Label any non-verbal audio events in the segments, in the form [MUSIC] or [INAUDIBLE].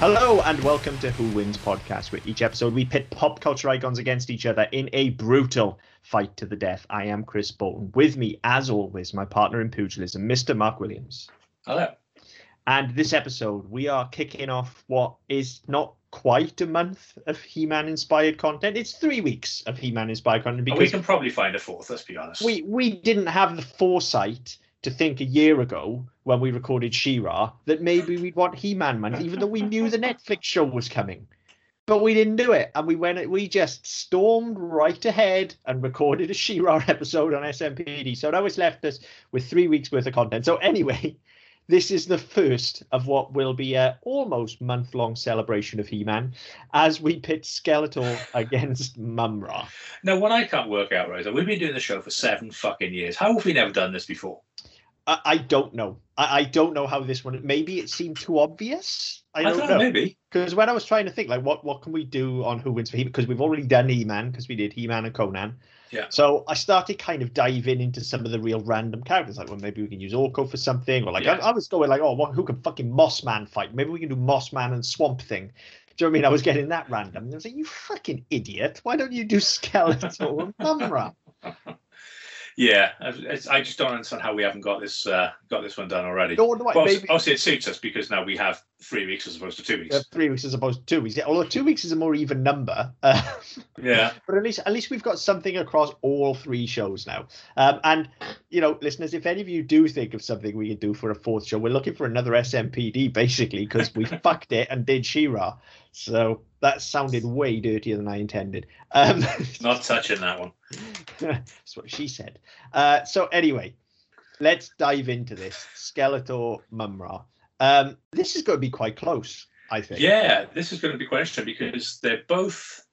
Hello and welcome to Who Wins podcast, where each episode we pit pop culture icons against each other in a brutal fight to the death. I am Chris Bolton. With me, as always, my partner in pugilism, Mr. Mark Williams. Hello. And this episode, we are kicking off what is not quite a month of He-Man inspired content. It's three weeks of He-Man inspired content because we can probably find a fourth. Let's be honest. We we didn't have the foresight to think a year ago when we recorded She-Ra that maybe we'd want He-Man month, even though we knew the Netflix show was coming. But we didn't do it, and we went. We just stormed right ahead and recorded a She-Ra episode on SMPD. So that was left us with three weeks worth of content. So anyway, [LAUGHS] this is the first of what will be a almost month-long celebration of He-Man as we pit Skeletor against [LAUGHS] Mumm-Ra. Now, what I can't work out, Rosa, we've been doing the show for seven fucking years. How have we never done this before? I, I don't know. I, I, don't know how this one. Maybe it seemed too obvious. I don't, I know. Maybe because when I was trying to think, like, what what can we do on Who Wins for He? Because we've already done He Man because we did He Man and Conan. Yeah. So I started kind of diving into some of the real random characters. Like, well, maybe we can use Orko for something, or like yeah. I, I, was going like, oh, well, who can fucking Moss Man fight? Maybe we can do Moss Man and Swamp Thing. Do you know what I mean? I was getting that random. And I was like, you fucking idiot! Why don't you do [LAUGHS] Skeletor and Mumm-Ra? Yeah, I just don't understand how we haven't got this uh, got this one done already. No, no, obviously, obviously, it suits us because now we have three weeks as opposed to two weeks. three weeks as opposed to two weeks. Yeah, although two weeks is a more even number. Uh, [LAUGHS] yeah, but at least at least we've got something across all three shows now. Um, and you know, listeners, if any of you do think of something we can do for a fourth show, we're looking for another SMPD [LAUGHS] basically because we [LAUGHS] fucked it and did She-Ra. So that sounded way dirtier than I intended. Um, Not touching that one. That's what she said. Uh, so anyway, let's dive into this Skeletor Mumm-Ra. Um, this is going to be quite close, I think. Yeah, this is going to be quite interesting because they're both.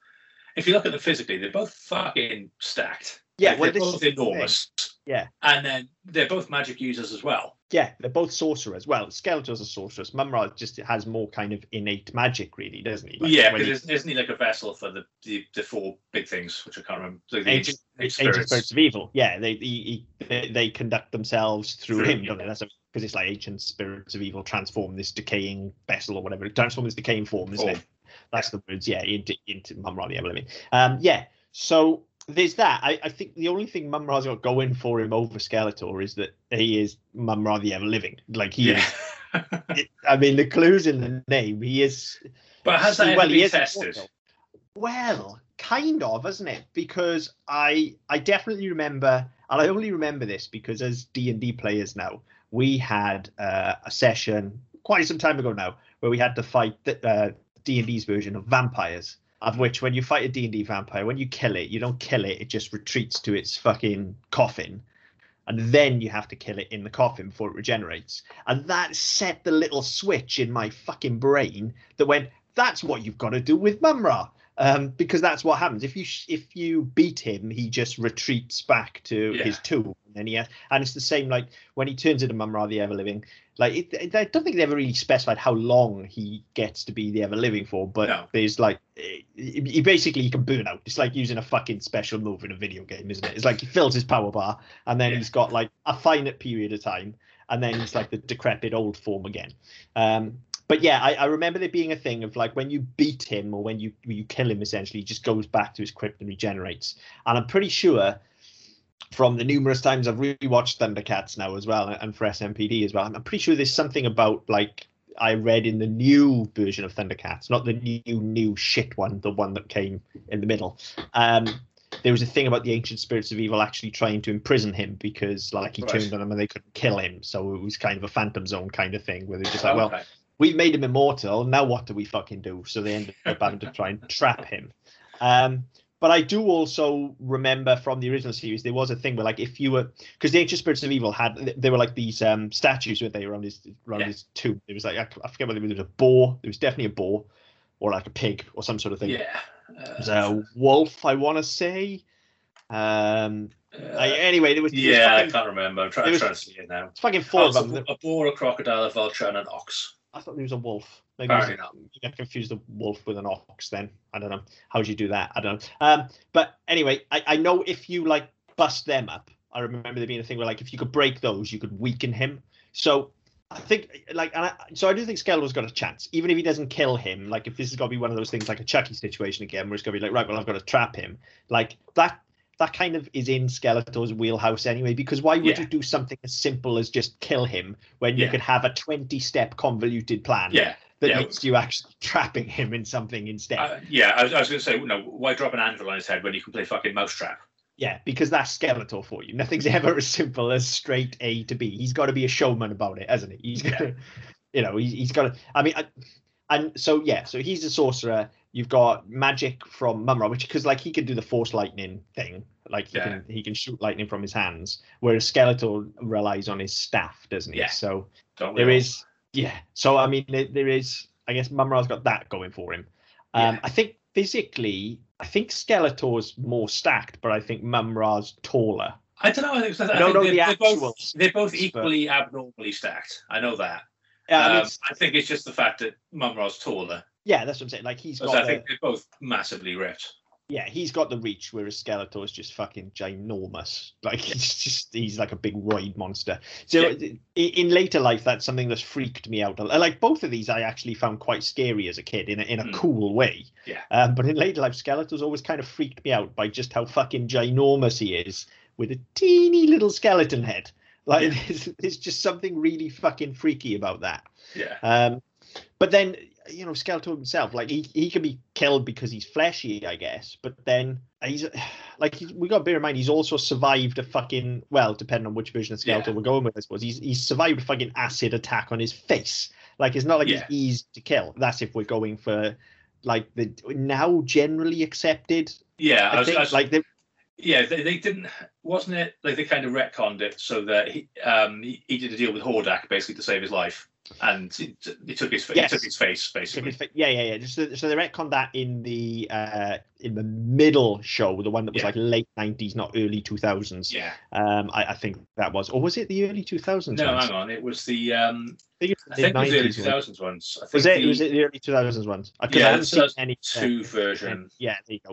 If you look at them physically, they're both fucking stacked. Yeah, like, well, they're both enormous. Yeah, and then they're both magic users as well. Yeah, they're both sorcerers. Well, Skeletor's a sorceress. Mumm-Ra just has more kind of innate magic, really, doesn't he? Like, yeah, because he... isn't he like a vessel for the, the, the four big things, which I can't remember. the ancient, ancient, spirits. ancient, spirits. of evil. Yeah, they he, he, they, conduct themselves through, through him, yeah. don't they? That's because it's like ancient spirits of evil transform this decaying vessel or whatever, transform this decaying form, isn't form. it? That's the words. Yeah, into into the Ever Um, yeah. So there's that. I, I think the only thing Mumm-Ra's got going for him over Skeletor is that he is Mumm-Ra the ever living. Like he yeah. is. [LAUGHS] it, I mean, the clues in the name. He is. But has that well, been tested? Well, kind of, hasn't it? Because I I definitely remember, and I only remember this because as D and D players now, we had uh, a session quite some time ago now where we had to fight the uh, D and D's version of vampires of which when you fight a D&D vampire, when you kill it, you don't kill it, it just retreats to its fucking coffin. And then you have to kill it in the coffin before it regenerates. And that set the little switch in my fucking brain that went, that's what you've got to do with Mumm-Ra. Um, because that's what happens if you if you beat him, he just retreats back to yeah. his tomb, and then he has, and it's the same like when he turns into Mumm-Ra the Ever Living. Like it, it, I don't think they ever really specified how long he gets to be the ever living for, but no. there's like he basically he can burn out. It's like using a fucking special move in a video game, isn't it? It's like he fills his power bar and then yeah. he's got like a finite period of time, and then he's like the decrepit old form again. Um, but yeah, I, I, remember there being a thing of like when you beat him or when you when you kill him, essentially, he just goes back to his crypt and regenerates. And I'm pretty sure from the numerous times I've rewatched Thundercats now as well, and for SMPD as well. I'm pretty sure there's something about like I read in the new version of Thundercats, not the new new shit one, the one that came in the middle. Um, there was a thing about the ancient spirits of evil actually trying to imprison him because like he right. turned on them and they couldn't kill him, so it was kind of a phantom zone kind of thing where they're just like, oh, well, we've made him immortal, now what do we fucking do? So they ended up having to try and trap him. Um, but I do also remember from the original series there was a thing where like if you were because the ancient spirits of evil had they were like these um statues where they were on his around yeah. his tomb. It was like I, I forget whether it was a boar. It was definitely a boar or like a pig or some sort of thing. Yeah, uh, it was a wolf. I want to say. Um. Uh, I, anyway, there was. Yeah, fucking, I can't remember. I'm trying, was, trying to see it now. It's fucking four oh, of them. A, a boar, a crocodile, a vulture, and an ox. I thought he was a wolf. Maybe not. You get confused the wolf with an ox. Then I don't know. How would you do that? I don't know. Um, but anyway, I, I know if you like bust them up, I remember there being a thing where like if you could break those, you could weaken him. So I think like and I, so I do think Skeletor's got a chance, even if he doesn't kill him. Like if this is gonna be one of those things like a Chucky situation again, where it's gonna be like right, well I've got to trap him. Like that that kind of is in Skeletor's wheelhouse anyway. Because why would Yeah. you do something as simple as just kill him when you could have a twenty step convoluted plan Yeah, that yeah. makes you actually [LAUGHS] trapping him in something instead? uh, yeah. I was, was going to say, no, why drop an anvil on his head when you can play fucking mousetrap? Yeah, because that's Skeletor for you. Nothing's [LAUGHS] ever as simple as straight A to B. He's got to be a showman about it, hasn't he? He's got to, [LAUGHS] you know, he's, he's got to. I mean, I, and so yeah, so he's a sorcerer. You've got magic from Mumm-Ra, which because like he can do the Force lightning thing, like he Yeah. can he can shoot lightning from his hands, whereas Skeletor relies on his staff, doesn't he? Yeah. So there all? is, yeah. So I mean, there, there is. I guess Mumm-Ra's got that going for him. Um, Yeah. I think physically, I think Skeletor's more stacked, but I think Mumm-Ra's taller. I don't know. I think, I think know they're, the they're both they're both but- equally abnormally stacked. I know that. Yeah, I mean, Um, I think it's just the fact that Mumm-Ra's taller. Yeah, that's what I'm saying. Like he's got I the, think they're both massively ripped. yeah, he's got the reach, whereas Skeletor's just fucking ginormous. Like he's just he's like a big roid monster. So i- in later life, that's something that's freaked me out. Like both of these, I actually found quite scary as a kid in a, in a Mm. cool way. Yeah. Um, but in later life, Skeletor's always kind of freaked me out by just how fucking ginormous he is with a teeny little skeleton head. Like Yeah. [LAUGHS] there's, there's just something really fucking freaky about that. Yeah. Um, but then you know Skeletor himself, like he, he can be killed because he's fleshy, I guess. But then he's [SIGHS] like he's, we got to bear in mind he's also survived a fucking well, depending on which version of Skeletor Yeah. we're going with, I suppose he's he's survived a fucking acid attack on his face. Like it's not like Yeah. he's easy to kill. That's if we're going for like the now generally accepted. Yeah. I was, think I was, like the, yeah, they, they didn't, wasn't it? Like they kind of retconned it so that he, um, he, he did a deal with Hordak basically to save his life, and he, took his face. Yes. Took his face basically. Yeah, yeah, yeah. So, so they retconned that in the uh in the middle show, the one that was Yeah. like late nineties, not early two thousands. Yeah. Um, I, I think that was, or was it the early two thousands? No, hang on. It was the um, I think I it think it was the early 90s two one. ones. I think Was it? the Was it the early two thousands ones? Because Yeah, I haven't seen any. two version? Yeah, there you go.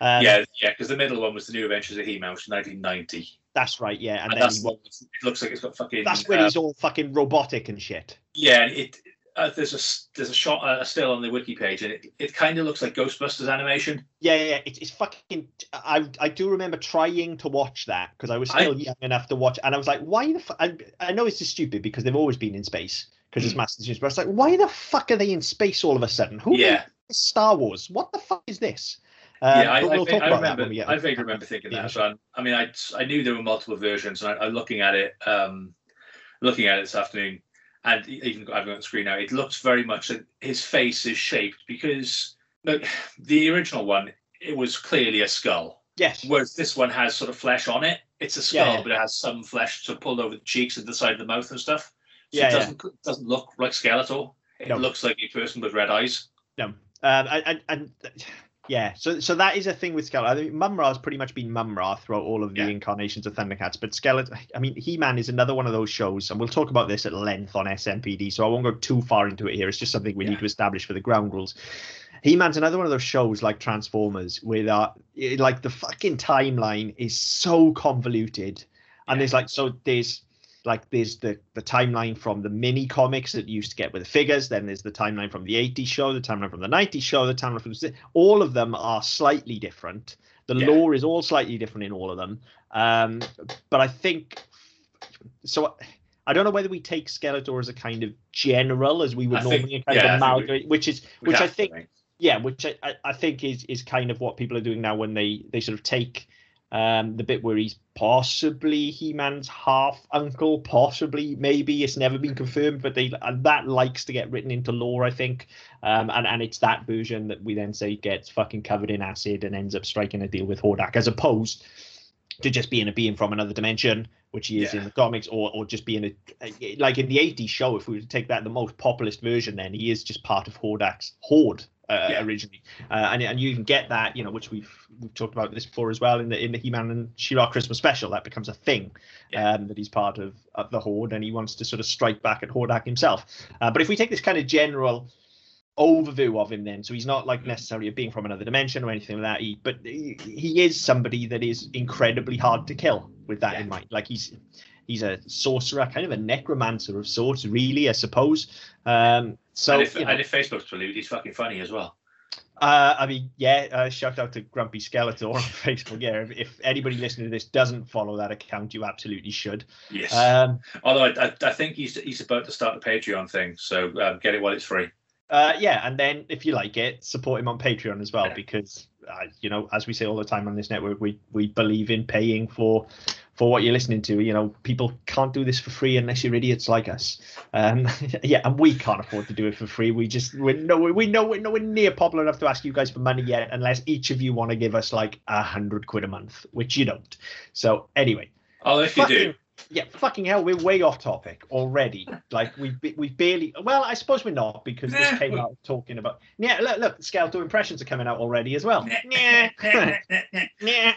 Um, yeah, yeah, because the middle one was the New Adventures of He-Man, which was 1990, that's right. Yeah, and, and, then that's he, it looks like it's got fucking. that's when uh, he's all fucking robotic and shit. Yeah, and it. Uh, there's a there's a shot uh, still on the wiki page, and it, it kind of looks like Ghostbusters animation. Yeah, yeah, yeah. It's, it's fucking. I I do remember trying to watch that because I was I- still young enough to watch, and I was like, why the fuck? I, I know it's just stupid because they've always been in space because it's Mm. Masters of the Universe. But it's like, why the fuck are they in space all of a sudden? Who Yeah, Star Wars? What the fuck is this? Um, yeah, I, we'll think- I that remember. when we get. I vaguely remember thinking Yeah. that. So I'm, I mean, I I knew there were multiple versions, and I, I'm looking at it, um, looking at it this afternoon, and even I've got the screen now. It looks very much like his face is shaped because look, the original one it was clearly a skull, Yes. whereas this one has sort of flesh on it. It's a skull, Yeah, yeah. but it has some flesh sort of pulled over the cheeks and the side of the mouth and stuff. So Yeah, it doesn't doesn't look like skeletal. It No. looks like a person with red eyes. Um, and, and, and yeah, so so that is a thing with Skeletor. I think Mumm-Ra's pretty much been Mumm-Ra throughout all of the Yeah. incarnations of Thundercats, but Skeletor, I mean, He Man is another one of those shows, and we'll talk about this at length on SMPD, so I won't go too far into it here. It's just something we Yeah. need to establish for the ground rules. He Man's another one of those shows like Transformers, where uh, it- like the fucking timeline is so convoluted, and Yeah. there's like so there's like there's the the timeline from the mini comics that you used to get with the figures then there's the timeline from the 80s show the timeline from the 90s show the timeline from the, all of them are slightly different. The Yeah. lore is all slightly different in all of them. Um but i think so i don't know whether we take skeletor as a kind of general as we would I think- normally kind yeah, of think amalgamate which is which i think yeah which I, I- I think is is kind of what people are doing now when they they sort of take um the bit where he's possibly he-man's half uncle possibly maybe it's never been confirmed but they and that likes to get written into lore i think um and and it's that version that we then say gets fucking covered in acid and ends up striking a deal with hordak as opposed to just being a being from another dimension which he is Yeah. in the comics or or just being a like in the 80s show if we were to take that the most populist version then he is just part of hordak's horde uh, Yeah. originally uh, and, and you even get that you know which we've we've talked about this before as well in the in the he-man and she-ra christmas special that becomes a thing Yeah. um, that he's part of, of the horde and he wants to sort of strike back at hordak himself uh, but if we take this kind of general overview of him then so he's not like necessarily a being from another dimension or anything like that he, but he, he is somebody that is incredibly hard to kill with that Yeah. in mind like he's he's a sorcerer, kind of a necromancer of sorts, really, I suppose. Um, so and if, you know, and if Facebook's believed, he's fucking funny as well. uh, I mean, yeah, uh, shout out to Grumpy Skeletor [LAUGHS] on Facebook. Yeah, if, if anybody listening to this doesn't follow that account, you absolutely should. Yes. Um, Although I, I, I think he's he's about to start the Patreon thing, so um, get it while it's free. uh, yeah, and then if you like it, support him on Patreon as well Yeah. because, uh, you know, as we say all the time on this network, we we believe in paying for for what you're listening to. You know, people can't do this for free unless you're idiots like us. Um, [LAUGHS] yeah, and we can't afford to do it for free. We just we're no we know we're nowhere near popular enough to ask you guys for money yet, unless each of you want to give us like a hundred quid a month, which you don't. So anyway. Oh, if you do, Yeah, fucking hell, we're way off topic already. [LAUGHS] Like we we barely. Well, I suppose we're not because this came out talking about. Yeah, look, look, Skeletor impressions are coming out already as well. Yeah, [LAUGHS] yeah.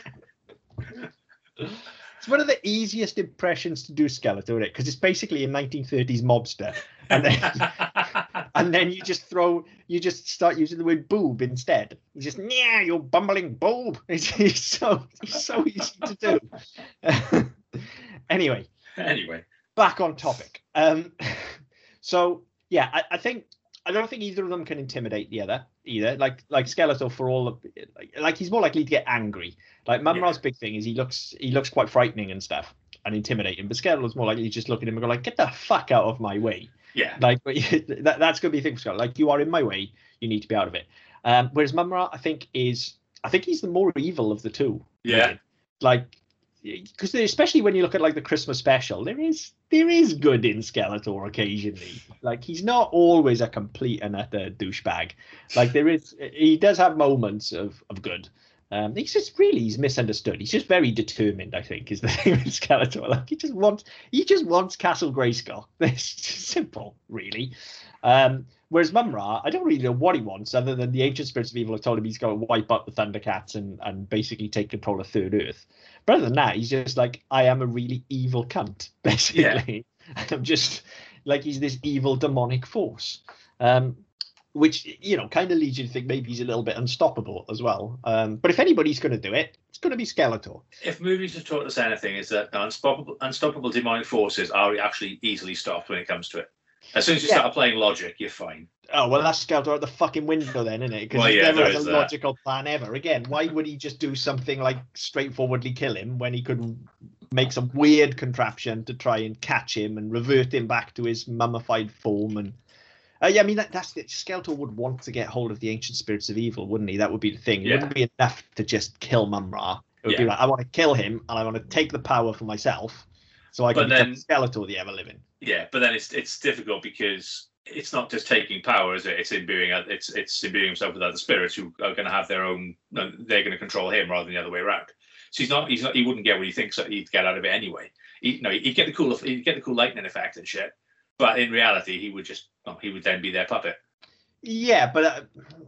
It's one of the easiest impressions to do Skeletor, it? Because it's basically a 1930s mobster, and then [LAUGHS] and then you just throw, you just start using the word boob instead. You just yeah, you bumbling boob. [LAUGHS] It's, it's so it's so easy to do. [LAUGHS] anyway, anyway, back on topic. Um, so yeah, I, I think I don't think either of them can intimidate the other either. Like like Skeletor for all of like, like he's more likely to get angry. Like Mumm-Ra's big thing is he looks he looks quite frightening and stuff and intimidating, but Skeletor's more likely to just look at him and go like, "Get the fuck out of my way." yeah, Like [LAUGHS] that, that's going to be a thing for Skeletor. Like you are in my way, you need to be out of it. Um, whereas Mumm-Ra, I think is I think he's the more evil of the two. Yeah. really. Like because especially when you look at like the Christmas special, there is there is good in Skeletor occasionally. Like he's not always a complete and utter douchebag. Like there is, he does have moments of of good. Um, he's just really he's misunderstood. He's just very determined. I think is the [LAUGHS] thing with Skeletor. Like he just wants he just wants Castle Grayskull. [LAUGHS] It's simple, really. Um, whereas Mumm-Ra, I don't really know what he wants, other than the ancient spirits of evil have told him he's going to wipe out the Thundercats and and basically take control of Third Earth. But other than that, he's just like, I am a really evil cunt, [LAUGHS] basically. [LAUGHS] I'm just like he's this evil demonic force. Um, which you know kind of leads you to think maybe he's a little bit unstoppable as well. Um, but if anybody's going to do it, it's going to be Skeletor. if movies have taught us anything, is that unstoppable, unstoppable demonic forces are actually easily stopped when it comes to it. As soon as you Yeah. start playing logic, you're fine. Oh well, that's Skeletor at the fucking window then, isn't it? Because Well, he yeah, never has is a that. logical plan ever. Again, why would he just do something like straightforwardly kill him when he could make some weird contraption to try and catch him and revert him back to his mummified form? And uh, yeah, I mean that, that's it. Skeletor would want to get hold of the ancient spirits of evil, wouldn't he? That would be the thing. It Yeah. wouldn't be enough to just kill Mumm-Ra. It would be like I want to kill him and I want to take the power for myself, so I But can become then- Skeletor the ever living. Yeah, but then it's it's difficult because it's not just taking power, is it? It's imbuing it's it's imbuing himself with other spirits who are going to have their own. They're going to control him rather than the other way around. So he's not he's not he wouldn't get what he thinks he'd get out of it anyway. He, no, he'd get the cool he'd get the cool lightning effect and shit. But in reality, he would just well, he would then be their puppet. Yeah, but uh,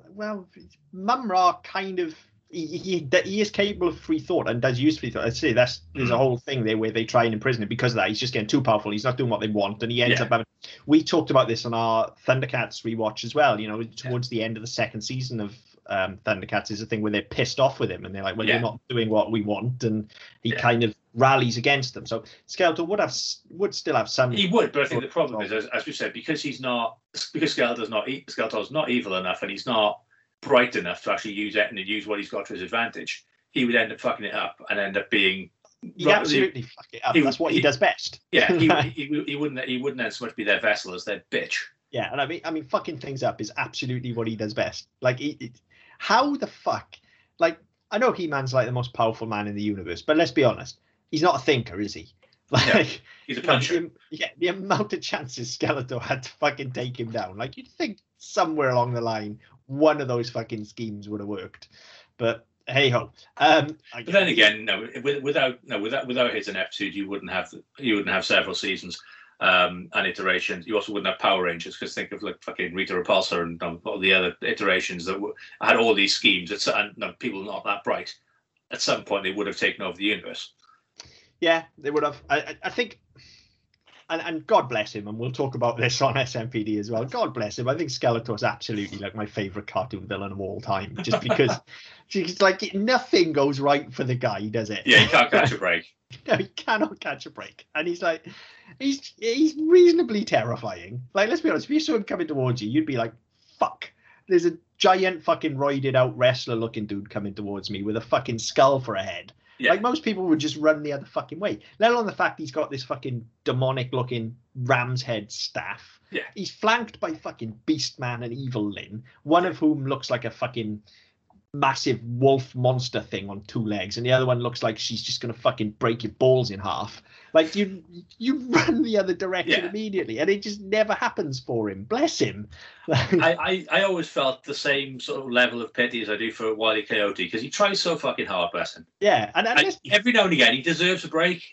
well, Mumm-Ra kind of he, he he is capable of free thought and does use free thought. I'd say that's there's a Mm. whole thing there where they try and imprison him because of that. He's just getting too powerful. He's not doing what they want, and he ends Yeah. up having. We talked about this on our Thundercats rewatch as well. You know, towards the end of the second season of um, Thundercats is a thing where they're pissed off with him and they're like, "Well, Yeah. you're not doing what we want," and he Yeah. kind of rallies against them. So Skeletor would have would still have some. He would, but I think the problem is, as, as we said, because he's not because Skeletor's not Skeletor's not evil enough, and he's not bright enough to actually use it and use what he's got to his advantage. He would end up fucking it up and end up being he Right, absolutely fuck it up. he- That's what he, he- does best. yeah. He, [LAUGHS] he, he wouldn't he wouldn't so much be their vessel as their bitch. Yeah, and I mean, I mean, fucking things up is absolutely what he does best. Like, he, he- how the fuck? Like, I know He-Man's like the most powerful man in the universe, but let's be honest, he's not a thinker, is he? [LAUGHS] Like, He's a puncher. the, yeah, the amount of chances Skeletor had to fucking take him down. Like, you'd think somewhere along the line, one of those fucking schemes would have worked. But hey ho. Um, But then again, no, without no, without without his ineptitude, you wouldn't have you wouldn't have several seasons um, and iterations. You also wouldn't have Power Rangers because think of like fucking Rita Repulsa and um, all the other iterations that were, had all these schemes. It's, and no, people not that bright. At some point, they would have taken over the universe. Yeah, they would have. I- I think, and, and God bless him, and we'll talk about this on SMPD as well. God bless him. I think Skeletor's absolutely like my favorite cartoon villain of all time, just because, [LAUGHS] just like nothing goes right for the guy, does it? Yeah, he can't catch a break. [LAUGHS] no, he cannot catch a break, and he's like, he's he's reasonably terrifying. Like, let's be honest, if you saw him coming towards you, you'd be like, "Fuck!" There's a giant fucking roided out wrestler looking dude coming towards me with a fucking skull for a head. Yeah. Like most people would just run the other fucking way. Let alone the fact he's got this fucking demonic looking ram's head staff. Yeah. He's flanked by fucking Beastman and Evil Lyn, one of whom looks like a fucking massive wolf monster thing on two legs, and the other one looks like she's just gonna fucking break your balls in half. Like you, you [LAUGHS] run the other direction Yeah. immediately, and it just never happens for him. Bless him. [LAUGHS] I, I, I always felt the same sort of level of pity as I do for Wile E. Coyote because he tries so fucking hard, bless him. yeah, and, and every now and again, he deserves a break.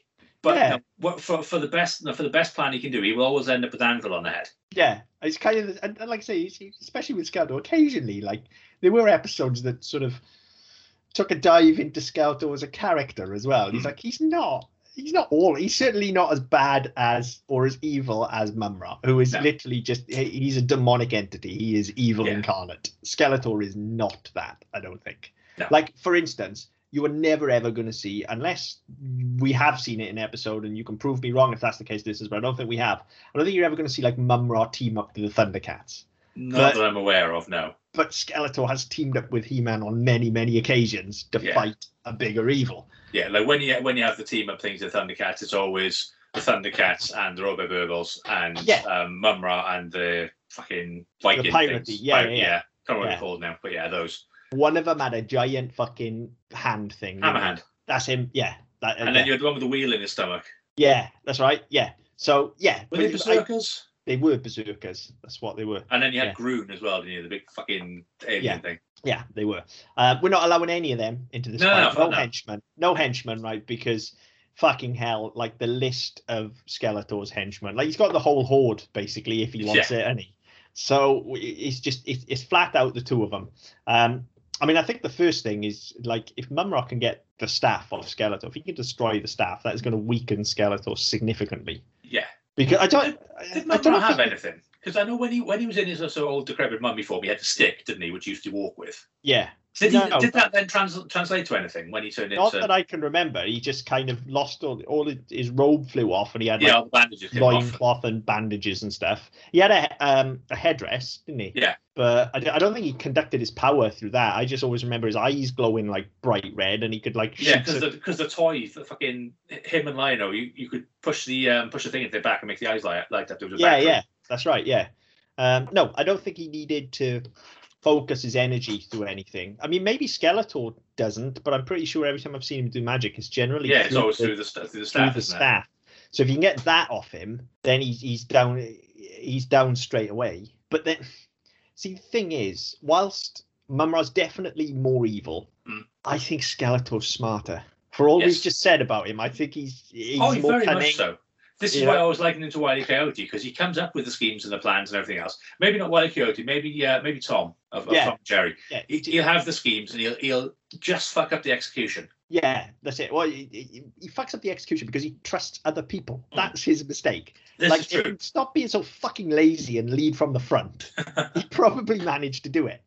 But Yeah. what- for for the best for the best plan he can do, he will always end up with anvil on the head. Yeah, it's kind of, and, like I say, especially with Skeletor, occasionally, like there were episodes that sort of took a dive into Skeletor as a character as well. He's Mm. like, he's not, he's not all, he's certainly not as bad as or as evil as Mumm-Ra, who is No. literally just he's a demonic entity. He is evil Yeah. incarnate. Skeletor is not that, I don't think. No. Like, for instance, you are never ever going to see, unless we have seen it in episode, and you can prove me wrong if that's the case. This is, but I don't think we have. I don't think you're ever going to see like Mumm-Ra team up to the Thundercats. Not But- that I'm aware of, no. But Skeletor has teamed up with He-Man on many, many occasions to Yeah. fight a bigger evil. Yeah, like when you when you have the team up things with Thundercats, it's always the Thundercats and the Robo Berbils and Yeah. um, Mumm-Ra and the fucking Viking piratey, things. yeah, Pirate- yeah, yeah. Can't remember what Yeah. they're called now, but yeah, those One of them had a giant fucking hand thing. didn't he? Hammerhand. That's him. Yeah. That, And then you had the one with the wheel in his stomach. yeah, that's right. Yeah. So yeah, Were they berserkers? They were berserkers. That's what they were. And then you had Yeah. Grune as well, didn't you? The big fucking alien Yeah. thing. Yeah, they were. Uh, we're not allowing any of them into this No, fight. no, No, no. henchmen. No henchmen, right? Because fucking hell, like the list of Skeletor's henchmen. Like he's got the whole horde basically if he wants it, and he. So it's just it's, it's flat out the two of them. Um, I mean, I think the first thing is like if Mumm-Ra can get the staff off Skeletor, if he can destroy the staff, that is going to weaken Skeletor significantly. Yeah. Because I don't, Did I, I don't have anything? Because I know when he when he was in his uh, sort of old decrepit mummy form, he had the stick, didn't he, which he used to walk with. Yeah, Did, he, did that then trans, translate to anything when he turned not into Not that I can remember. He just kind of lost all all his- robe flew off, and he had yeah, the bandages loincloth and bandages and stuff. He had a um a headdress, didn't he? Yeah. But I don't think he conducted his power through that. I just always remember his eyes glowing like bright red, and he could like Yeah, because the because the toy, the fucking him and Lion-O, you, you could push the um, push the thing into their back and make the eyes light light up. There was a yeah, yeah, that's right. Yeah. Um, no, I don't think he needed to focus his energy through anything. I mean, maybe Skeletor doesn't, but I'm pretty sure every time I've seen him do magic, it's generally yeah. It's always the- through the st- through the through staff, the staff. So if you can get that off him, then he's he's down he's down straight away. But then see the thing is, whilst Mumm-Ra's definitely more evil, Mm. I think Skeletor's smarter. For all we've just said about him, I think he's he's Oh, more cunning. so. This is You why? I always liken him to Wile E. Coyote because he comes up with the schemes and the plans and everything else. Maybe not Wile E. Coyote, maybe uh, maybe Tom of, of Yeah. Tom Jerry. Yeah, He, he'll have the schemes and he'll he'll just fuck up the execution. yeah, that's it. Well, he, he, he fucks up the execution because he trusts other people. Mm. That's his mistake. This like, is true. stop being so fucking lazy and lead from the front, [LAUGHS] he probably managed to do it.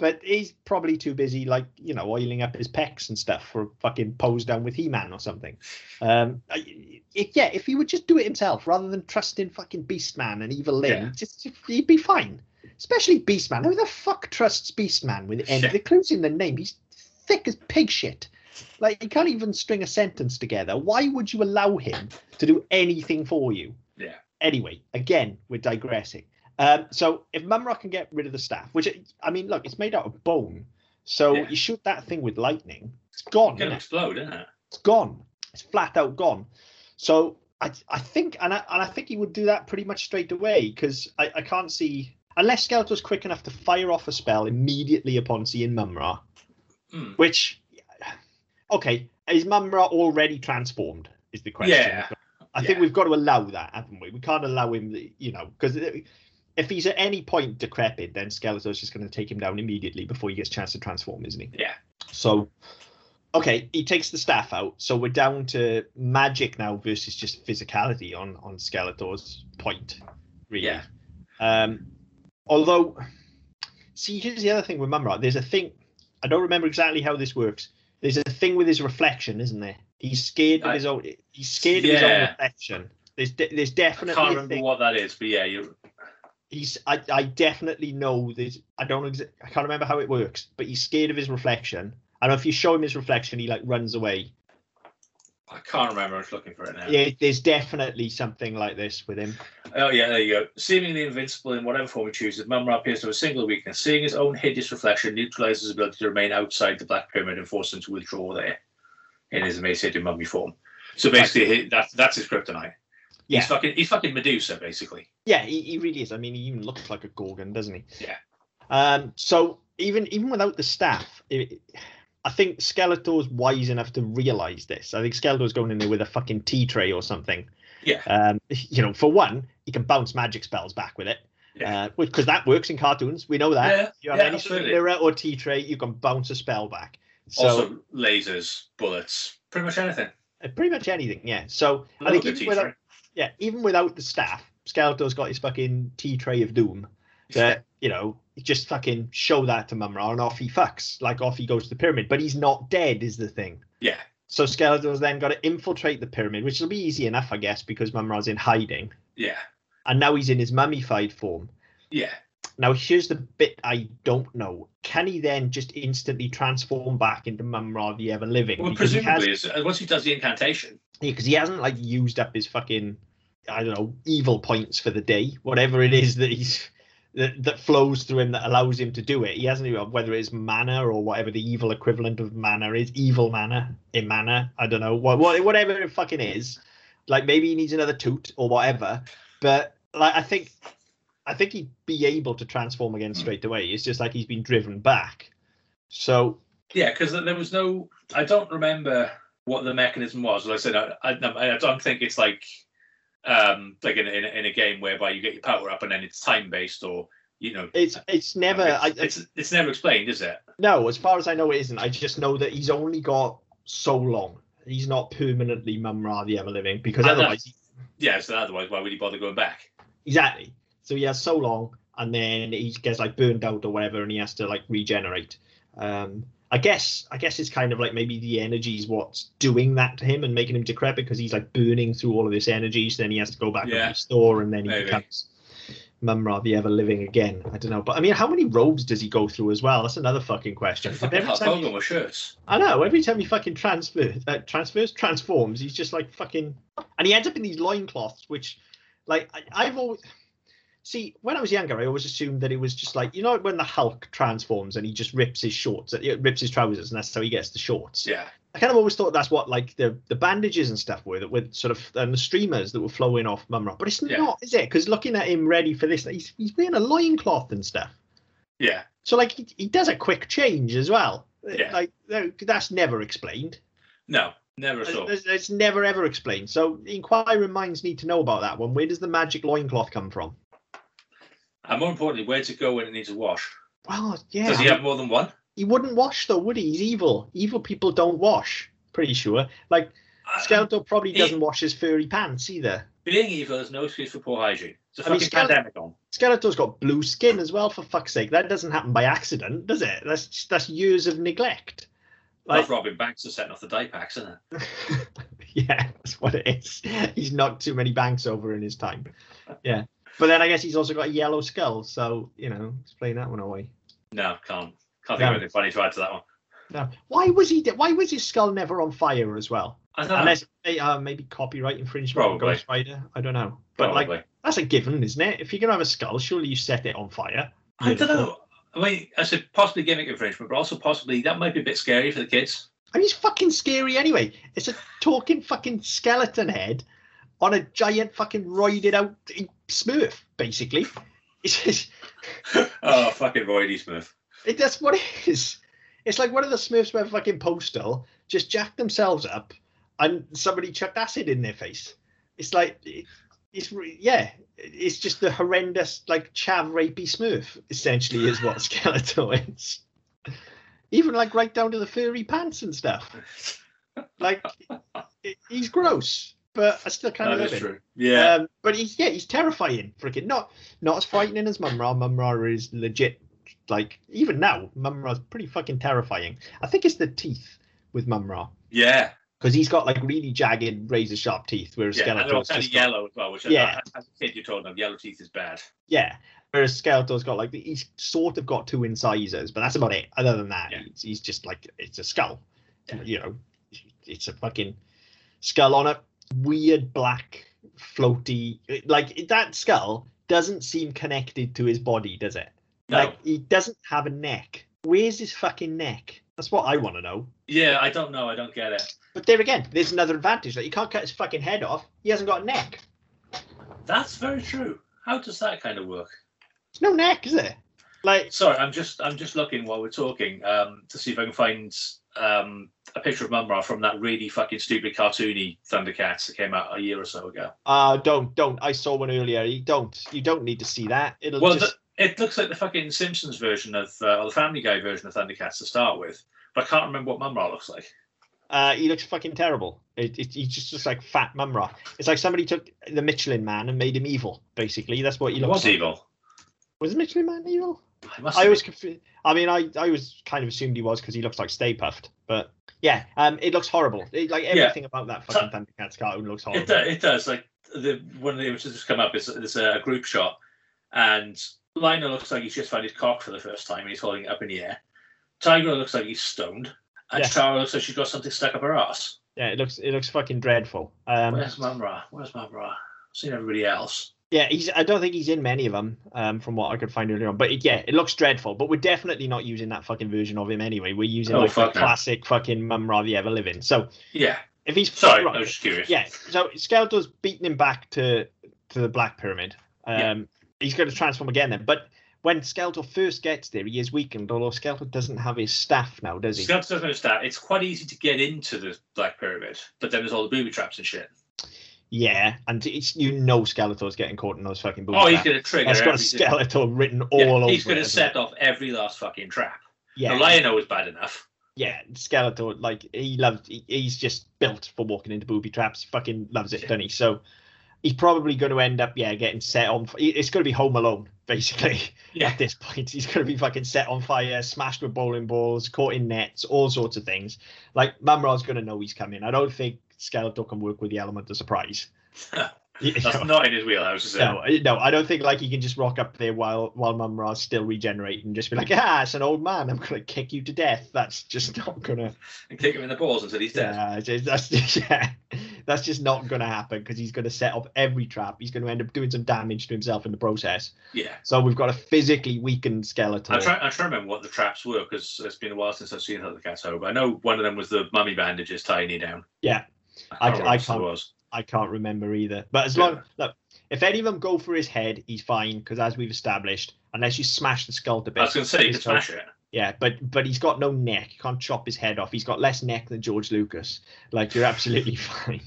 But he's probably too busy, like you know, oiling up his pecs and stuff for fucking pose down with He-Man or something. Um, it, yeah, if he would just do it himself rather than trusting fucking Beastman and Evil Lyn, Yeah. just he'd be fine. Especially Beastman. Who the fuck trusts Beastman with any? Shit. The clues in the name. He's thick as pig shit. Like he can't even string a sentence together. Why would you allow him to do anything for you? Yeah. Anyway, again, we're digressing. Um, so if Mumm-Ra can get rid of the staff, which I mean, look, it's made out of bone. So Yeah. you shoot that thing with lightning, it's gone. It's gonna explode, isn't it? It's gone. It's flat out gone. So I, I think, and I, and I think he would do that pretty much straight away because I, I can't see unless Skeletor's quick enough to fire off a spell immediately upon seeing Mumm-Ra, Hmm. which, okay, is Mumm-Ra already transformed? Is the question. Yeah. I think Yeah. we've got to allow that, haven't we? We can't allow him, you know, because if he's at any point decrepit, then Skeletor's just going to take him down immediately before he gets a chance to transform, isn't he? Yeah. So, okay, he takes the staff out. So we're down to magic now versus just physicality on on Skeletor's point, really. Yeah. Um, although, see, here's the other thing with Mumm-Ra. There's a thing. I don't remember exactly how this works. There's a thing with his reflection, isn't there? He's scared of I- his own. He's scared of his own reflection. There's de- there's I definitely can't remember what that is, but yeah, you He's I, I definitely know this. I don't exa- I can't remember how it works, but he's scared of his reflection. And if you show him his reflection, he like runs away. I can't remember. I was looking for it now. Yeah, there's definitely something like this with him. Oh yeah, there you go. Seemingly invincible in whatever form he chooses, Mumm-Ra appears to have a single weakness. Seeing his own hideous reflection neutralizes his ability to remain outside the Black Pyramid and force him to withdraw there in his emaciated mummy form. So basically, that's that's his kryptonite. Yeah. He's fucking he's fucking Medusa, basically. Yeah, he, he really is. I mean, he even looks like a Gorgon, doesn't he? Yeah. Um. So even even without the staff, it, I think Skeletor's wise enough to realize this. I think Skeletor's going in there with a fucking tea tray or something. Yeah. Um. You know, for one, he can bounce magic spells back with it. Yeah. Uh, because that works in cartoons. We know that. Yeah, you have yeah, any sort of absolutely. mirror or tea tray, you can bounce a spell back. So also, lasers, bullets, pretty much anything. uh, pretty much anything, yeah. So I think even without. Yeah, even without the staff, Skeletor's got his fucking tea tray of doom. That you know, just fucking show that to Mumm-Ra and off he fucks, like off he goes to the pyramid. But he's not dead, is the thing. Yeah. So Skeletor's then got to infiltrate the pyramid, which will be easy enough, I guess, because Mumm-Ra's in hiding, Yeah. and now he's in his mummified form. Yeah. Now here's the bit I don't know: can he then just instantly transform back into Mumm-Ra the Ever Living? Well, Because he has- presumably, as- once he does the incantation. Because he hasn't like used up his fucking I don't know evil points for the day, whatever it is that he's that, that flows through him that allows him to do it. He hasn't whether it's mana or whatever the evil equivalent of mana is, evil mana in mana. I don't know what, what whatever it fucking is. Like maybe he needs another toot or whatever. But like I think I think he'd be able to transform again straight away. It's just like he's been driven back. So Yeah, because there was no. I don't remember what the mechanism was. Like I said, I, I, I don't think it's like um like in, a- in, a- in a game whereby you get your power up and then it's time based or you know. it's it's never it's, I, it's it's never explained, is it? No, as far as I know, it isn't. I just know that he's only got so long. He's not permanently Mumm-Ra the Ever Living because And otherwise, he, Yeah. So otherwise, why would he bother going back? exactly. So he has so long, and then he gets like burned out or whatever, and he has to like regenerate. Um, I guess I guess it's kind of like maybe the energy is what's doing that to him and making him decrepit because he's like burning through all of this energy. So then he has to go back Yeah. and restore, and then he Maybe. becomes Mumm-Ra the Ever Living again. I don't know, but I mean, how many robes does he go through as well? That's another fucking question. Fucking Every [LAUGHS] time he- shirts. I know. Every time he fucking transfers, uh, transfers, transforms, he's just like fucking, and he ends up in these loincloths, which, like, I, I've always see when I was younger, I always assumed that it was just like you know when the Hulk transforms and he just rips his shorts, uh, rips his trousers, and that's how he gets the shorts. Yeah. I kind of always thought that's what like the the bandages and stuff were that were sort of and the streamers that were flowing off Mumm-Ra, but it's Yeah. not, is it? Because looking at him ready for this, he's he's wearing a loincloth and stuff. Yeah. So like he, he does a quick change as well. Yeah. Like that's never explained. No, never It's, it's- it's never ever explained. So inquiring minds need to know about that one. Where does the magic loincloth come from? And more importantly, where to go when it needs a wash? Well, yeah. Does he have more than one? he wouldn't wash though, would he? He's evil. Evil people don't wash. Pretty sure. Like Uh, Skeletor probably he- doesn't wash his furry pants either. Being evil is no excuse for poor hygiene. It's a I mean, fucking Skele- pandemic on. Skeletor's got blue skin as well. For fuck's sake, that doesn't happen by accident, does it? That's that's years of neglect. Like, Robin Banks is setting off the die packs, isn't it? [LAUGHS] yeah, that's what it is. He's knocked too many banks over in his time. Yeah, but then I guess he's also got a yellow skull, so you know, explain that one away. No, can't. Can't think No. of anything funny to add to that one. No, why was he? Why was his skull never on fire as well? I. Unless uh, maybe copyright infringement, Probably. Ghost Rider. I don't know. But Probably. like that's a given, isn't it? If you're gonna have a skull, surely you set it on fire. I don't know. I mean, I said possibly gimmick infringement, but also possibly that might be a bit scary for the kids. And he's fucking scary anyway. It's a talking fucking skeleton head on a giant fucking roided out Smurf, basically. [LAUGHS] It's just, oh, fucking Roy Smith. it, that's what it is. It's like one of the Smurfs went fucking postal, just jacked themselves up, and somebody chucked acid in their face. It's like, it- it's yeah, it's just the horrendous like chav rapey Smurf. Essentially, is what [LAUGHS] Skeletor is. Even like right down to the furry pants and stuff. Like it- he's gross, but I still kind of That is him. true. Yeah. Um, but he's yeah, he's terrifying. Freaking not not as frightening as Mumm-Ra. Mumm-Ra is legit. Like even now, Mumm-Ra's pretty fucking terrifying. I think it's the teeth with Mumm-Ra. yeah. because he's got like really jagged, razor sharp teeth, whereas Yeah, and all Skeletor's kind of just got- yellow as well, which Yeah. I, as a kid you told them yellow teeth is bad. yeah. Whereas Skeletor's got like he's sort of got two incisors, but that's about it. Other than that, Yeah. he's, he's just like it's a skull. Yeah. You know, it's a fucking skull on a weird black floaty. Like that skull doesn't seem connected to his body, does it? No. Like he doesn't have a neck. Where's his fucking neck? That's what I want to know. Yeah, I don't know. I don't get it. But there again, there's another advantage. Like you can't cut his fucking head off. He hasn't got a neck. That's very true. How does that kind of work? There's no neck, is there? Like Sorry, I'm just I'm just looking while we're talking um, to see if I can find um, a picture of Mumm-Ra from that really fucking stupid cartoony Thundercats that came out a year or so ago. Uh don't don't. I saw one earlier. You don't you don't need to see that. It'll Well, just the, it looks like the fucking Simpsons version of uh, or the Family Guy version of Thundercats to start with, but I can't remember what Mumm-Ra looks like. uh he looks fucking terrible. It, it he just looks like fat Mumm-Ra. It's like somebody took the Michelin man and made him evil, basically. That's what he He looks was like. evil. Was Michelin man evil? I must I was confused. I mean I I was kind of assumed he was because he looks like Stay Puft, but yeah, um it looks horrible. It, like Yeah. everything about that fucking Thundercats cartoon looks horrible. It, do, it does. Like the one of the images that's come up is there's a group shot, and Lion-O looks like he's just found his cock for the first time and he's holding it up in the air. Tygra looks like he's stoned, and Yeah. Tara looks like she's got something stuck up her ass. Yeah, it looks it looks fucking dreadful. Um, Where's Mumm-Ra? Where's Mumm-Ra? I've seen everybody else. Yeah, he's. I don't think he's in many of them, um, from what I could find earlier on. But it, yeah, it looks dreadful. But we're definitely not using that fucking version of him anyway. We're using Oh, like the no. classic fucking Mumm-Ra the Ever Living. So Yeah. if he's Sorry, right, I was just curious. yeah, so Skeletor's beating him back to to the Black Pyramid. Um, Yeah. he's going to transform again then. But when Skeletor first gets there, he is weakened. Although Skeletor doesn't have his staff now, does he? Skeletor doesn't understand. It's quite easy to get into the Black Pyramid, but then there's all the booby traps and shit. Yeah, and it's you know Skeletor's getting caught in those fucking booby Oh, he's going to trigger That's got everything. Skeletor written all Yeah, over. he's going to hasn't it? set off every last fucking trap. Yeah, The Lion was bad enough. yeah, Skeletor, like he loves, he, he's just built for walking into booby traps. Fucking loves it, Yeah. doesn't he? So he's probably going to end up, yeah, getting set on. It's going to be Home Alone, basically. Yeah. At this point, he's going to be fucking set on fire, smashed with bowling balls, caught in nets, all sorts of things. Like Mumm-Ra's going to know he's coming. I don't think Skeletor can work with the element of surprise. [LAUGHS] [LAUGHS] You That's know? not in his wheelhouse, is? No, I- no, I don't think like he can just rock up there while while Mumm-Ra's still regenerating and just be like, ah, it's an old man. I'm gonna kick you to death. That's just not gonna. [LAUGHS] And kick him in the balls until he's dead. Yeah, that's just, yeah, that's just not gonna happen because he's gonna set up every trap. He's gonna end up doing some damage to himself in the process. Yeah. So we've got a physically weakened skeleton. I'm trying, I'm trying to remember what the traps were because it's been a while since I've seen the Cat's Home. I know one of them was the mummy bandages tying you down. Yeah. I, I- can't remember I what else it can't-. I can't remember either. But as Yeah. long look, if any of them go for his head, he's fine because as we've established, unless you smash the skull to bits, I was going to say, you his could skull- smash it. Yeah, but but he's got no neck. You can't chop his head off. He's got less neck than George Lucas. Like you're absolutely [LAUGHS] fine.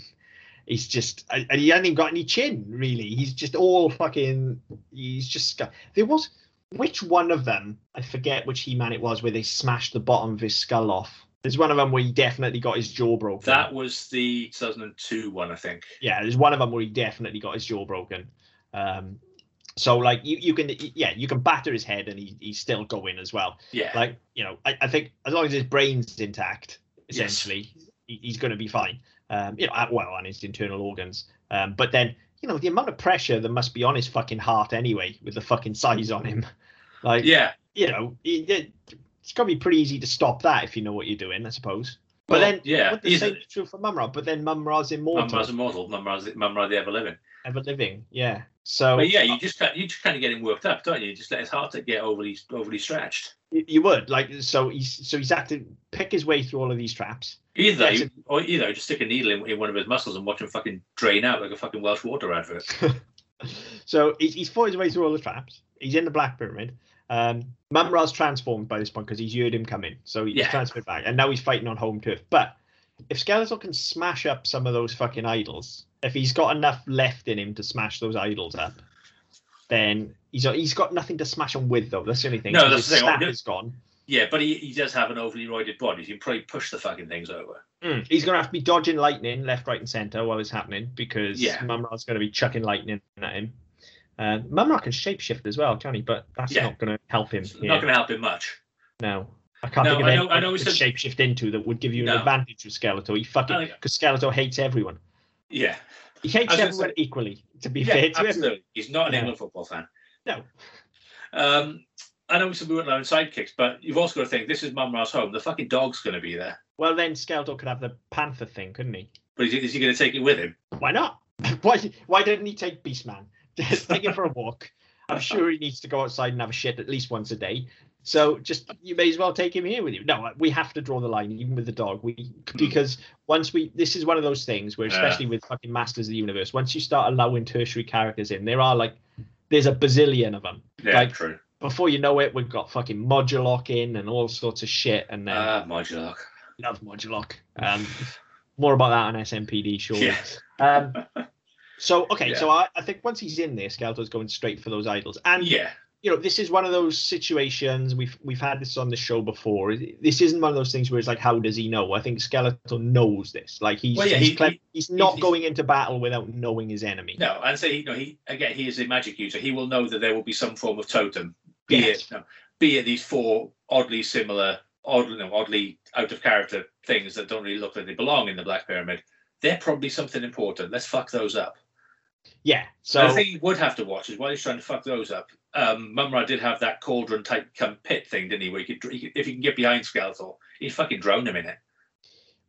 He's just and he hasn't even got any chin really. He's just all fucking. He's just got. There was which one of them? I forget which He Man it was where they smashed the bottom of his skull off. There's one of them where he definitely got his jaw broken. That was the 2002 one, I think. yeah, there's one of them where he definitely got his jaw broken. Um, so like you, you can yeah you can batter his head and he, he's still going as well. Yeah. Like you know I, I think as long as his brain's intact, Yes. essentially he, he's going to be fine. Um, you know uh, well on his internal organs. Um, but then you know the amount of pressure that must be on his fucking heart anyway with the fucking size on him. [LAUGHS] Like yeah. you know it, it's going to be pretty easy to stop that if you know what you're doing, I suppose. But Well, then yeah, the same is true for Mumm-Ra. But then Mumm-Ra's immortal, Mumm-Ra's immortal. Mumm-Ra's, Mumm-Ra the ever living. ever living. Yeah. So But yeah, you uh, just kind- you just kind of get him worked up, don't you? You just let his heart get overly overly stretched. You, you would like so he's so he's had to pick his way through all of these traps. Either That's you, or either just stick a needle in, in one of his muscles and watch him fucking drain out like a fucking Welsh water advert. [LAUGHS] So he's, he's fought his way through all the traps. He's in the Black Pyramid. Um, Mumm-Ra's transformed by this point because he's heard him coming, so he's Yeah. transferred back, and now he's fighting on home turf. But if Skeletor can smash up some of those fucking idols, if he's got enough left in him to smash those idols up, then he's he's got nothing to smash them with though. That's the only thing. No, that's his the thing. is gone. Yeah, but he, he does have an overly roided body. He can probably push the fucking things over. Mm, He's gonna have to be dodging lightning left, right, and center while it's happening because Yeah. Mumm-Ra's gonna be chucking lightning at him. Uh, Mumm-Ra can shapeshift as well, can he? But that's Yeah. not gonna help him. It's here. not going to help him much. No. I can't No, think of I know- I know could a- shapeshift into that would give you an No. advantage with Skeletor. He fucking because Skeletor hates everyone. Yeah, He hates I was gonna everyone say- equally. To be yeah, fair to him, absolutely. He's not an. England football fan. no. Um, I know we said we weren't allowing sidekicks, but you've also got to think this is Mumm-Ra's home. The fucking dog's going to be there, Well, then Skeletor could have the Panther thing, couldn't he? but is he, he going to take it with him? Why not? [LAUGHS] why Why didn't he take Beastman? Just take him for a [LAUGHS] walk. I'm sure he needs to go outside and have a shit at least once a day. So just you may as well take him here with you. No, we have to draw the line even with the dog. We because once we this is one of those things where Yeah. especially with fucking Masters of the Universe, once you start allowing tertiary characters in, there are like there's a bazillion of them. Yeah, Like- true. Before you know it, we've got fucking Modulok in and all sorts of shit. And then Ah, Modulok. love Modulok. Um, more about that on SMPD, surely. Yeah. Um, so okay, Yeah. so I, I think once he's in there, Skeletor's going straight for those idols, and Yeah, you know this is one of those situations we've we've had this on the show before. This isn't one of those things where it's like, how does he know? I think Skeletor knows this. Like he's Well, yeah, he's, he- he's not he's- going into battle without knowing his enemy. no, and say you know he again he is a magic user. He will know that there will be some form of totem, be Yes. it no, be it these four oddly similar, oddly no, oddly out of character things that don't really look like they belong in the Black Pyramid. They're probably something important. Let's fuck those up. Yeah. So the thing you would have to watch is while he's trying to fuck those up. Um, Mumm-Ra did have that cauldron type come pit thing, didn't he? Where he could, he could, if he can get behind Skeletor, he'd fucking drown him in it.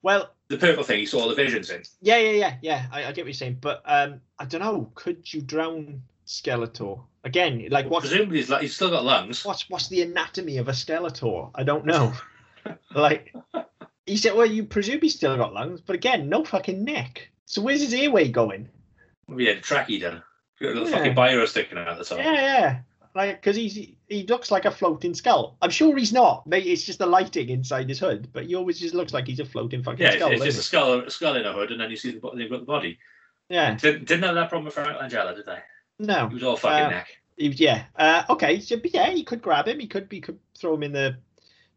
well, The purple thing he saw all the visions in. yeah, yeah, yeah, yeah. I, I get what you're saying, but um, I don't know. Could you drown Skeletor again? Like what's Presumably he's, like, he's still got lungs. what's what's the anatomy of a Skeletor? I don't know. [LAUGHS] like he said, well, you presume he's still got lungs, but again, no fucking neck. So where's his airway going? He had a trachea done. Got a little Yeah. fucking biro sticking out the top. Yeah, yeah. Like, because he's he looks like a floating skull. I'm sure he's not. Maybe it's just the lighting inside his hood, but he always just looks like he's a floating fucking Yeah, it's, skull. it's doesn't just a skull, a skull in a hood, and then you see the, they've got the body. yeah. Didn't, didn't have that problem with Frank Langella, did they? No. He was all fucking Uh, neck. He- yeah. Uh, okay. So, but yeah, he could grab him. He could. He could throw him in the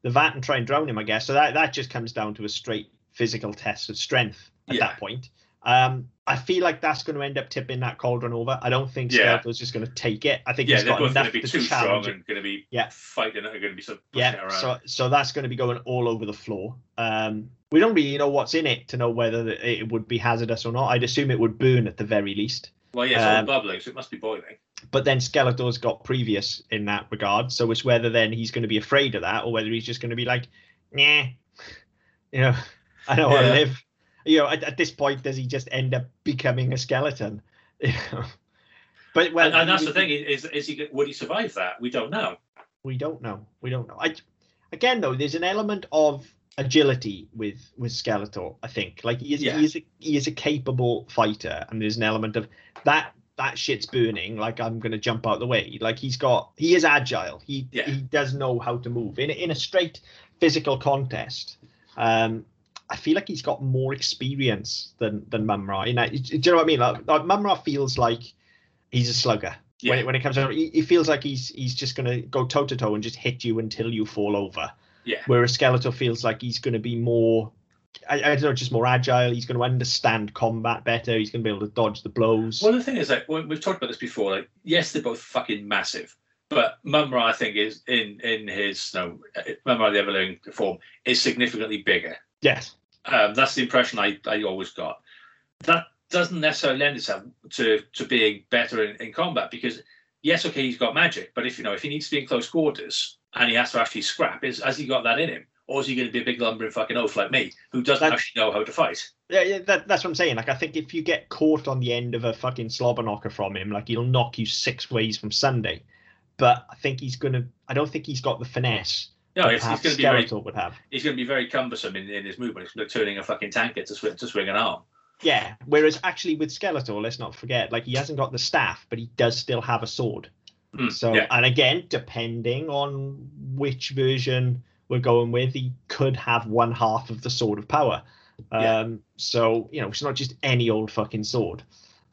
the vat and try and drown him. I guess. So that that just comes down to a straight physical test of strength at Yeah. that point. Um, I feel like that's going to end up tipping that cauldron over. I don't think Yeah. Skeletor's just going to take it. I think Yeah, he's got both going to be to too strong challenge it. and going to be Yeah. fighting. They're going to be sort of pushing it Yeah, around. so so that's going to be going all over the floor. Um, we don't really know what's in it to know whether it would be hazardous or not. I'd assume it would burn at the very least. well, yeah, it's all um, bubbling, so it must be boiling. But then Skeletor's got previous in that regard, so it's whether then he's going to be afraid of that or whether he's just going to be like, nah, [LAUGHS] you know, I know how to live. You know, at, at this point, does he just end up becoming a skeleton? [LAUGHS] You know? But well, and, and that's we- the thing is, is he would he survive that? We don't know. we don't know. We don't know. I again though, there's an element of agility with with Skeletor. I think like he is Yeah. he is a, he is a capable fighter, and there's an element of that that shit's burning. Like I'm gonna jump out the way. Like he's got he is agile. He Yeah. he does know how to move in in a straight physical contest. Um, I feel like he's got more experience than than Mumm-Ra. You know, do you know what I mean? Like, like Mumm-Ra feels like he's a slugger Yeah. when, it, when it comes out. He, he feels like he's he's just gonna go toe to toe and just hit you until you fall over. Yeah. Whereas Skeletor feels like he's gonna be more, I, I don't know, just more agile. He's gonna understand combat better. He's gonna be able to dodge the blows. Well, the thing is, like we've talked about this before, like yes, they're both fucking massive, but Mumm-Ra, I think, is in in his no Mumm-Ra the Ever-Living form is significantly bigger. Yes. Um, that's the impression I, I always got. That doesn't necessarily lend itself to to being better in, in combat because yes, okay, he's got magic, but if you know if he needs to be in close quarters and he has to actually scrap, is has he got that in him, or is he going to be a big lumbering fucking oaf like me who doesn't That- actually know how to fight? Yeah, yeah that, that's what I'm saying. Like, I think if you get caught on the end of a fucking slobber knocker from him, like he'll knock you six ways from Sunday. But I think he's gonna. I don't think he's got the finesse No, it's, he's going to be very would have. he's going to be very cumbersome in, in his movement. He's like turning a fucking tanker to swing to swing an arm. Yeah. Whereas actually with Skeletor, let's not forget, like he hasn't got the staff, but he does still have a sword. Hmm, So yeah. and again, depending on which version we're going with, he could have one half of the sword of power. Um Yeah. so, you know, it's not just any old fucking sword.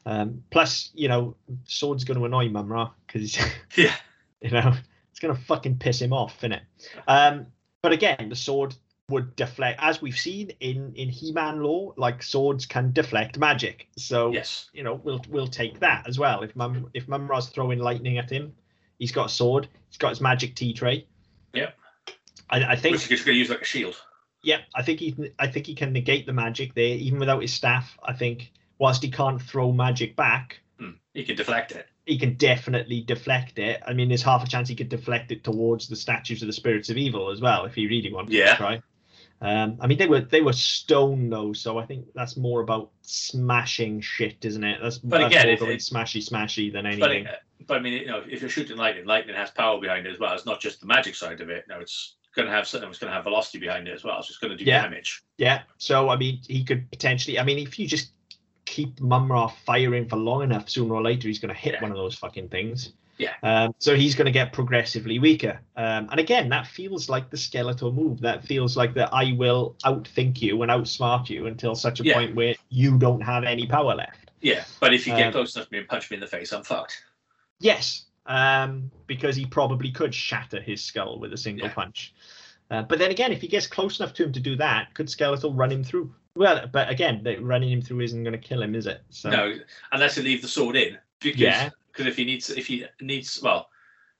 Um plus, you know, sword's gonna annoy Mumm-Ra because [LAUGHS] Yeah. [LAUGHS] you know, it's gonna fucking piss him off, innit? Um but again, the sword would deflect as we've seen in in He-Man lore, like swords can deflect magic. So Yes. you know, we'll we'll take that as well. If Mum if Mumm-Ra's throwing lightning at him, he's got a sword, he's got his magic tea tray. Yep. I, I think he's going to use like a shield. Yeah, I think he I think he can negate the magic there, even without his staff. I think whilst he can't throw magic back, Hmm. He can deflect it. He can definitely deflect it. I mean, there's half a chance he could deflect it towards the statues of the spirits of evil as well, if he really wanted Yeah. to try. Um, I mean, they were they were stone though, so I think that's more about smashing shit, isn't it? That's, But that's again, more if going it- smashy smashy than But, anything. uh, but I mean, you know, if you're shooting lightning, lightning has power behind it as well. It's not just the magic side of it. No, it's going to have something. It's going to have velocity behind it as well. So it's going to do Yeah. damage. Yeah. So I mean, he could potentially. I mean, if you just keep Mumm-Ra firing for long enough, sooner or later he's going to hit Yeah. one of those fucking things. Yeah. Um, so he's going to get progressively weaker. Um, and again, that feels like the skeletal move. That feels like that I will outthink you and outsmart you until such a Yeah. point where you don't have any power left. Yeah, but if you get Um, close enough to me and punch me in the face, I'm fucked. Yes, um, because he probably could shatter his skull with a single Yeah. punch. Uh, but then again, if he gets close enough to him to do that, could Skeletor run him through? Well, but again, running him through isn't going to kill him, is it? So, No, unless you leave the sword in. Because Yeah. because if he needs if he needs well,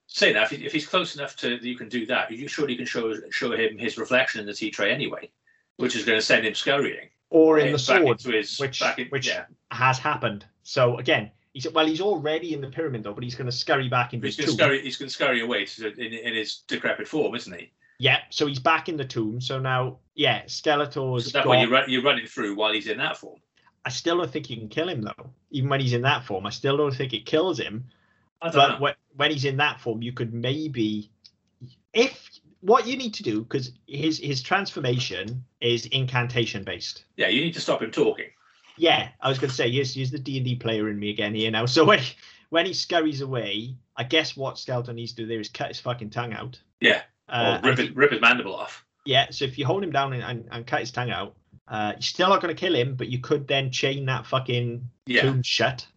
say that if, he, if he's close enough to you can do that, you surely can show show him his reflection in the tea tray anyway, which is going to send him scurrying. or in the sword, his, which- in, which- yeah, has happened. So again, he's well, he's already in the pyramid though, but he's going to scurry back into he's going to scurry. He's going to scurry away to, in, in his decrepit form, isn't he? Yeah, so he's back in the tomb. So now, yeah, Skeletor's So that got- way you're, run, you're running through while he's in that form. I still don't think you can kill him though. Even when he's in that form, I still don't think it kills him. I don't but know. when, when he's in that form, you could maybe, if what you need to do, because his his transformation is incantation based. Yeah, you need to stop him talking. Yeah, I was going to say, here's, here's the D and D player in me again here now. [LAUGHS] So when when he scurries away, I guess what Skeletor needs to do there is cut his fucking tongue out. Yeah, Uh, or rip, his, rip his mandible off. yeah, so if you hold him down and, and, and cut his tongue out, uh, you're still not going to kill him, but you could then chain that fucking Yeah, tomb shut,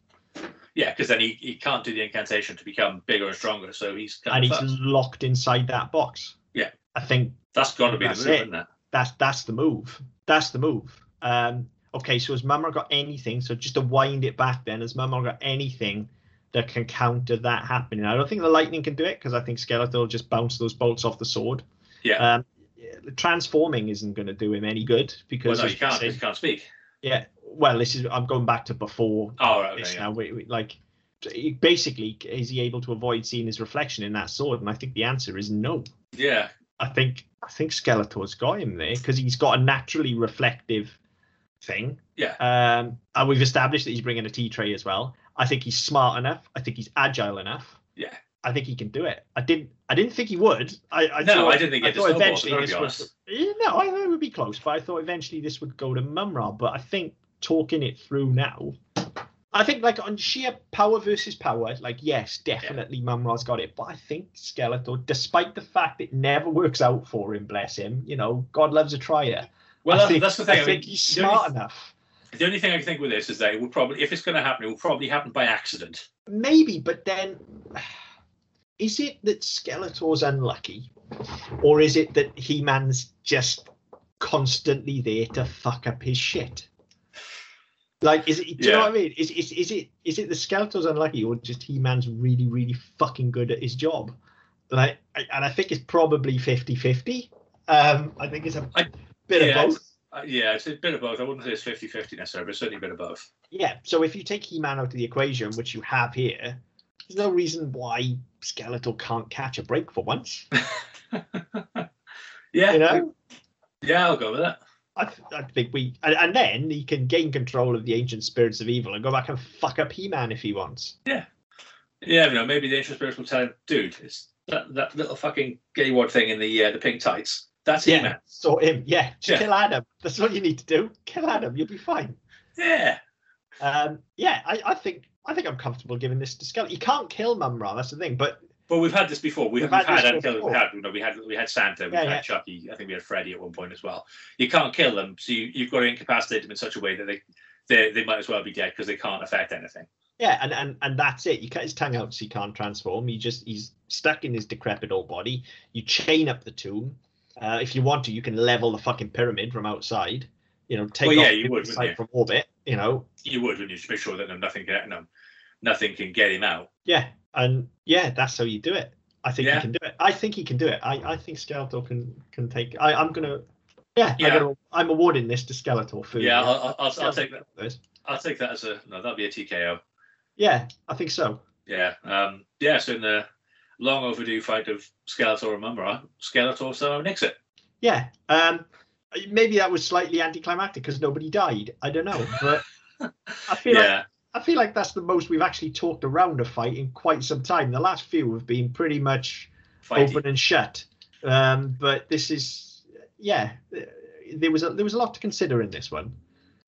yeah, because then he, he can't do the incantation to become bigger and stronger. So he's and he's fucked. locked inside that box. Yeah. I think that's got to be the move, it. isn't it? that's that's the move. That's the move. Um, okay, so has Mumm-Ra got anything? So just to wind it back, then has Mumm-Ra got anything that can counter that happening? I don't think the lightning can do it because I think Skeletor will just bounce those bolts off the sword. Yeah. Um, transforming isn't going to do him any good Well, because no, as you can't. say- you can't speak. yeah. Well, this is I'm going back to before Oh, right, okay. now. We, we, like basically, is he able to avoid seeing his reflection in that sword? And I think the answer is no. Yeah. I think I think Skeletor's got him there because he's got a naturally reflective thing. Yeah. Um, and we've established that he's bringing a tea tray as well. I think he's smart enough. I think he's agile enough. Yeah. I think he can do it. I didn't. I didn't think he would. I, I No, thought, I didn't think I thought eventually this. Yeah, no, I thought it would be close, but I thought eventually this would go to Mumm-Ra. But I think talking it through now, I think like on sheer power versus power, like yes, definitely Mumm-Ra's got it. But I think Skeletor, despite the fact it never works out for him, bless him, you know, God loves a trier. Well, I that's, think, that's the thing. I I, think mean, he's smart enough. The only thing I can think with this is that it will probably, if it's going to happen, it will probably happen by accident. Maybe, but then [SIGHS] is it that Skeletor's unlucky, or is it that He Man's just constantly there to fuck up his shit? Like, is it? Do you know what I mean? Is is is it is it the Skeletor's unlucky, or just He Man's really really fucking good at his job? Like, and I think it's probably 50-50. Um, I think it's a I- bit yeah, of both. Uh, yeah, it's a bit of both. I wouldn't say it's 50 50 necessarily, but it's certainly a bit of both. Yeah, so if you take He-Man out of the equation, which you have here, there's no reason why Skeletor can't catch a break for once. [LAUGHS] yeah. You know, Yeah, I'll go with that. I, th- I think we, and, and then he can gain control of the ancient spirits of evil and go back and fuck up He-Man if he wants. Yeah, Yeah, you know, maybe the ancient spirits will tell him, dude, it's that, that little fucking gay wad thing in the uh, the pink tights. That's it, man. sort him. Yeah, Yeah. kill Adam. That's what you need to do. Kill Adam. You'll be fine. Yeah. Um, yeah, I, I think I think I'm comfortable giving this to Skeletor. You can't kill Mumm-Ra. That's the thing. But But we've had this before. We, We've we've, had had, this until before. we had, you know, we had we had Santa, we Yeah, had yeah. Chucky. I think we had Freddy at one point as well. You can't kill them, so you, you've got to incapacitate them in such a way that they they, they might as well be dead because they can't affect anything. Yeah, and, and and that's it. You cut his tongue out so he can't transform. He just he's stuck in his decrepit old body. You chain up the tomb. Uh, if you want to, you can level the fucking pyramid from outside. You know, take Well, yeah, off you would, you? from orbit. You know, You would, wouldn't you? Just make sure that no, nothing can no, nothing can get him out. yeah, and yeah, that's how you do it. I think Yeah. he can do it. I think he can do it. I, I think Skeletor can can take. I, I'm gonna. Yeah, Yeah. I'm, gonna, I'm awarding this to Skeletor for Yeah, I'll, I'll, I'll, I'll take that. this. I'll take that as a no. That'll be a TKO. Yeah, I think so. Yeah. Um. Yeah. So in the long overdue fight of Skeletor and Mumm-Ra, Skeletor somehow nicks it. Yeah. Um, maybe that was slightly anticlimactic because nobody died. I don't know, but I feel like I feel like that's the most we've actually talked around a fight in quite some time. The last few have been pretty much Fighty. open and shut. Um, but this is, yeah, there was a, there was a lot to consider in this one.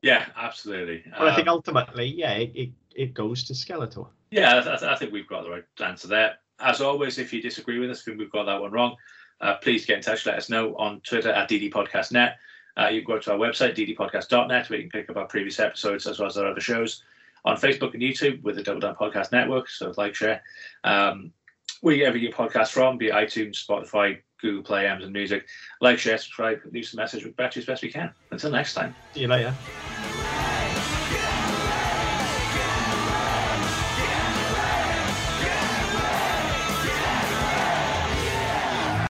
Yeah. Absolutely. But I think Um, ultimately, yeah, it, it, it goes to Skeletor. Yeah, I, I think we've got the right answer there. As always, if you disagree with us, think we've got that one wrong, uh, please get in touch. Let us know on Twitter at ddpodcastnet. Uh, you can go to our website, ddpodcast.net, where you can pick up our previous episodes as well as our other shows. On Facebook and YouTube with the Double Down Podcast Network, so like, share. Um, wherever you get podcasts from, be it iTunes, Spotify, Google Play, Amazon Music. Like, share, subscribe, leave a message with battery as best we can. Until next time. See you later.